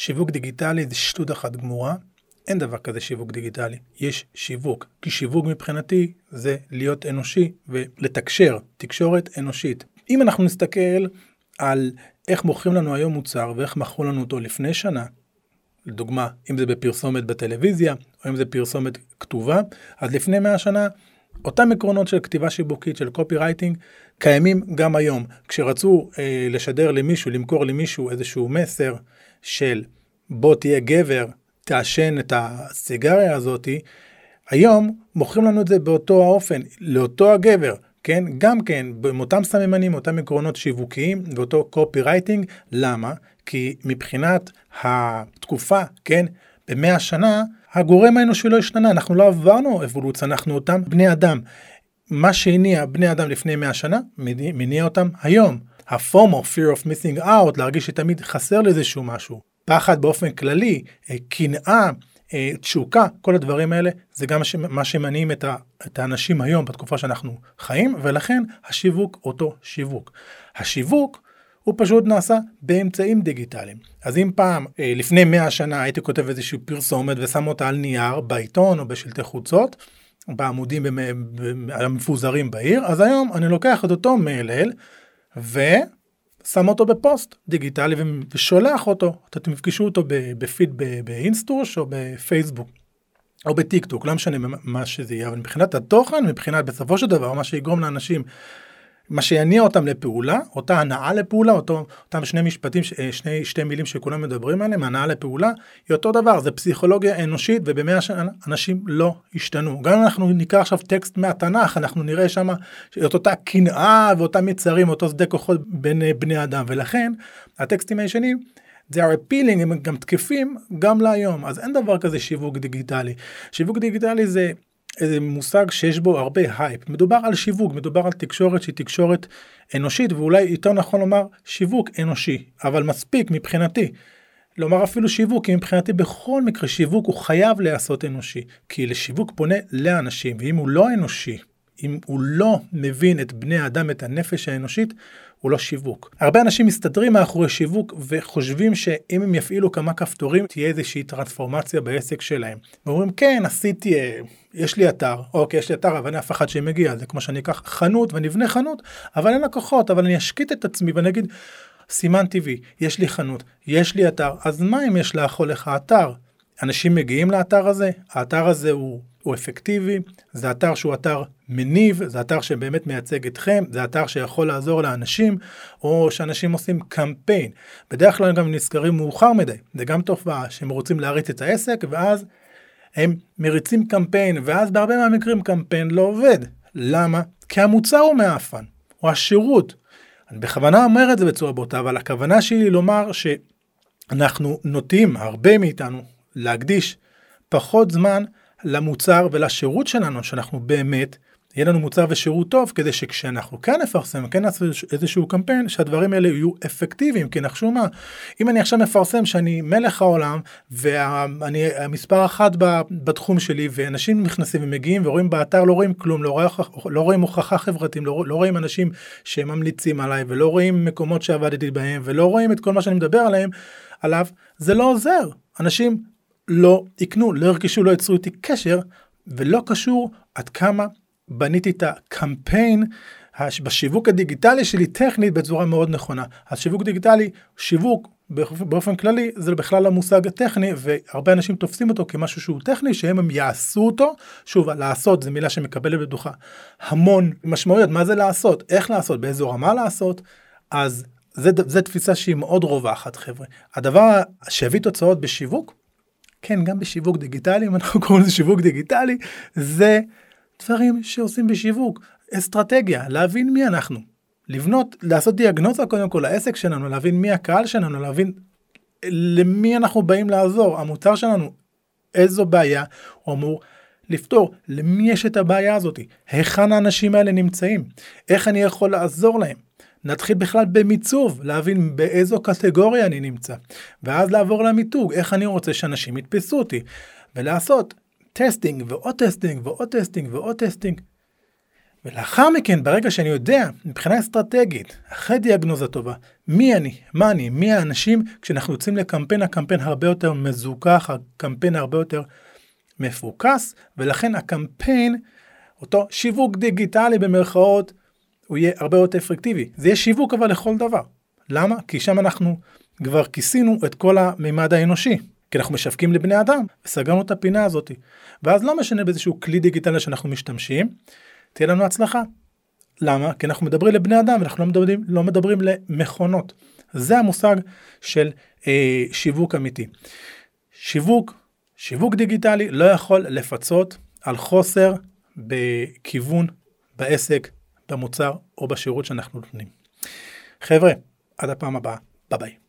שיווק דיגיטלי זה שטות אחת גמורה, אין דבר כזה שיווק דיגיטלי, יש שיווק. כי שיווק מבחינתי זה להיות אנושי ולתקשר, תקשורת אנושית. אם אנחנו נסתכל על איך מוכרים לנו היום מוצר ואיך מכרו לנו אותו לפני שנה, לדוגמה, אם זה בפרסומת בטלוויזיה, או אם זה פרסומת כתובה, אז לפני 100 שנה, אותם עקרונות של כתיבה שיווקית, של קופי רייטינג, קיימים גם היום. כשרצו אה, לשדר למישהו, למכור למישהו איזשהו מסר של בוא תהיה גבר, תעשן את הסיגריה הזאתי, היום מוכרים לנו את זה באותו האופן, לאותו הגבר, כן? גם כן, עם אותם סממנים, אותם עקרונות שיווקיים ואותו קופי רייטינג, למה? כי מבחינת התקופה, כן, במאה שנה, הגורם האנושי לא השתנה, אנחנו לא עברנו אבולוציה, אנחנו אותם בני אדם. מה שהניע בני אדם לפני מאה שנה, מניע אותם היום. הפומו, fear of missing out, להרגיש שתמיד חסר לאיזשהו משהו. פחד באופן כללי, אה, קנאה, אה, תשוקה, כל הדברים האלה, זה גם מה שמניעים את, האנשים היום בתקופה שאנחנו חיים, ולכן השיווק אותו שיווק. השיווק הוא פשוט נעשה באמצעים דיגיטליים. אז אם פעם, אה, לפני 100 שנה הייתי כותב איזושהי פרסומת ושם אותה על נייר, בעיתון או בשלטי חוצות, בעמודים המפוזרים בעיר, אז היום אני לוקח את אותו מיילל ושם אותו בפוסט דיגיטלי ושולח אותו, אתם תפגשו אותו בפיד באינסטוש או בפייסבוק. או בטיק טוק, לא משנה מה שזה יהיה, אבל מבחינת התוכן, מבחינת בסופו של דבר מה שיגרום לאנשים מה שיניע אותם לפעולה, אותה הנאה לפעולה, אותו, אותם שני משפטים, אה, שני, שתי מילים שכולם מדברים עליהם, הנאה לפעולה, היא אותו דבר, זה פסיכולוגיה אנושית ובמאה השנה אנשים לא השתנו. גם אם אנחנו ניקח עכשיו טקסט מהתנ"ך, אנחנו נראה שם את אותה קנאה ואותם יצרים, אותו שדה כוחות בין אה, בני אדם, ולכן הטקסטים הישנים they are appealing הם גם תקפים גם להיום. אז אין דבר כזה שיווק דיגיטלי. שיווק דיגיטלי זה איזה מושג שיש בו הרבה הייפ. מדובר על שיווק, מדובר על תקשורת שהיא תקשורת אנושית, ואולי יותר נכון לומר שיווק אנושי, אבל מספיק מבחינתי. לומר אפילו שיווק, כי מבחינתי בכל מקרה שיווק הוא חייב להיעשות אנושי, כי לשיווק פונה לאנשים, ואם הוא לא אנושי, אם הוא לא מבין את בני האדם, את הנפש האנושית, הוא לא שיווק. הרבה אנשים מסתדרים מאחורי שיווק וחושבים שאם הם יפעילו כמה כפתורים תהיה איזושהי טרנספורמציה בעסק שלהם. ואומרים כן עשיתי, אה, יש לי אתר, אוקיי יש לי אתר אבל אין אף אחד שמגיע, זה כמו שאני אקח חנות ואני אבנה חנות, אבל אין לקוחות, אבל אני אשקיט את עצמי ואני אגיד סימן טבעי, יש לי חנות, יש לי אתר, אז מה אם יש לאכול לך אתר? אנשים מגיעים לאתר הזה, האתר הזה הוא הוא אפקטיבי, זה אתר שהוא אתר מניב, זה אתר שבאמת מייצג אתכם, זה אתר שיכול לעזור לאנשים, או שאנשים עושים קמפיין. בדרך כלל גם נזכרים מאוחר מדי, זה גם תופעה שהם רוצים להריץ את העסק, ואז הם מריצים קמפיין, ואז בהרבה מהמקרים קמפיין לא עובד. למה? כי המוצר הוא מעפן, או השירות. אני בכוונה אומר את זה בצורה בוטה, אבל הכוונה שלי לומר שאנחנו נוטים, הרבה מאיתנו, להקדיש פחות זמן למוצר ולשירות שלנו, שאנחנו באמת, יהיה לנו מוצר ושירות טוב, כדי שכשאנחנו כן נפרסם, כן נעשה איזשהו קמפיין, שהדברים האלה יהיו אפקטיביים, כי נחשו מה, אם אני עכשיו מפרסם שאני מלך העולם, ואני המספר אחת בתחום שלי, ואנשים נכנסים ומגיעים ורואים באתר, לא רואים כלום, לא, רואה, לא רואים הוכחה חברתית, לא, לא רואים אנשים שממליצים עליי, ולא רואים מקומות שעבדתי בהם, ולא רואים את כל מה שאני מדבר עליהם, עליו, זה לא עוזר. אנשים לא יקנו, לא ירכשו, לא יצרו איתי קשר, ולא קשור עד כמה בניתי את הקמפיין בשיווק הדיגיטלי שלי טכנית בצורה מאוד נכונה. אז שיווק דיגיטלי, שיווק באופן כללי זה בכלל המושג הטכני והרבה אנשים תופסים אותו כמשהו שהוא טכני שהם הם יעשו אותו. שוב לעשות זה מילה שמקבלת בטוחה המון משמעויות מה זה לעשות איך לעשות באיזו רמה לעשות אז זה, זה תפיסה שהיא מאוד רווחת חבר'ה. הדבר שהביא תוצאות בשיווק כן, גם בשיווק דיגיטלי, אם אנחנו קוראים לזה שיווק דיגיטלי, זה דברים שעושים בשיווק. אסטרטגיה, להבין מי אנחנו. לבנות, לעשות דיאגנוזה קודם כל לעסק שלנו, להבין מי הקהל שלנו, להבין למי אנחנו באים לעזור. המוצר שלנו, איזו בעיה הוא אמור לפתור, למי יש את הבעיה הזאת, היכן האנשים האלה נמצאים, איך אני יכול לעזור להם. נתחיל בכלל במיצוב, להבין באיזו קטגוריה אני נמצא, ואז לעבור למיתוג, איך אני רוצה שאנשים יתפסו אותי, ולעשות testing ועוד testing ועוד testing ועוד testing. ולאחר מכן, ברגע שאני יודע, מבחינה אסטרטגית, אחרי דיאגנוזה טובה, מי אני, מה אני, מי האנשים, כשאנחנו יוצאים לקמפיין, הקמפיין הרבה יותר מזוקק, הקמפיין הרבה יותר מפוקס, ולכן הקמפיין, אותו שיווק דיגיטלי במרכאות, הוא יהיה הרבה יותר אפקטיבי. זה יהיה שיווק אבל לכל דבר. למה? כי שם אנחנו כבר כיסינו את כל המימד האנושי. כי אנחנו משווקים לבני אדם, וסגרנו את הפינה הזאת. ואז לא משנה באיזשהו כלי דיגיטלי שאנחנו משתמשים, תהיה לנו הצלחה. למה? כי אנחנו מדברים לבני אדם, אנחנו לא מדברים, לא מדברים למכונות. זה המושג של אה, שיווק אמיתי. שיווק, שיווק דיגיטלי לא יכול לפצות על חוסר בכיוון בעסק, במוצר או בשירות שאנחנו נותנים. חבר'ה, עד הפעם הבאה, ביי ביי.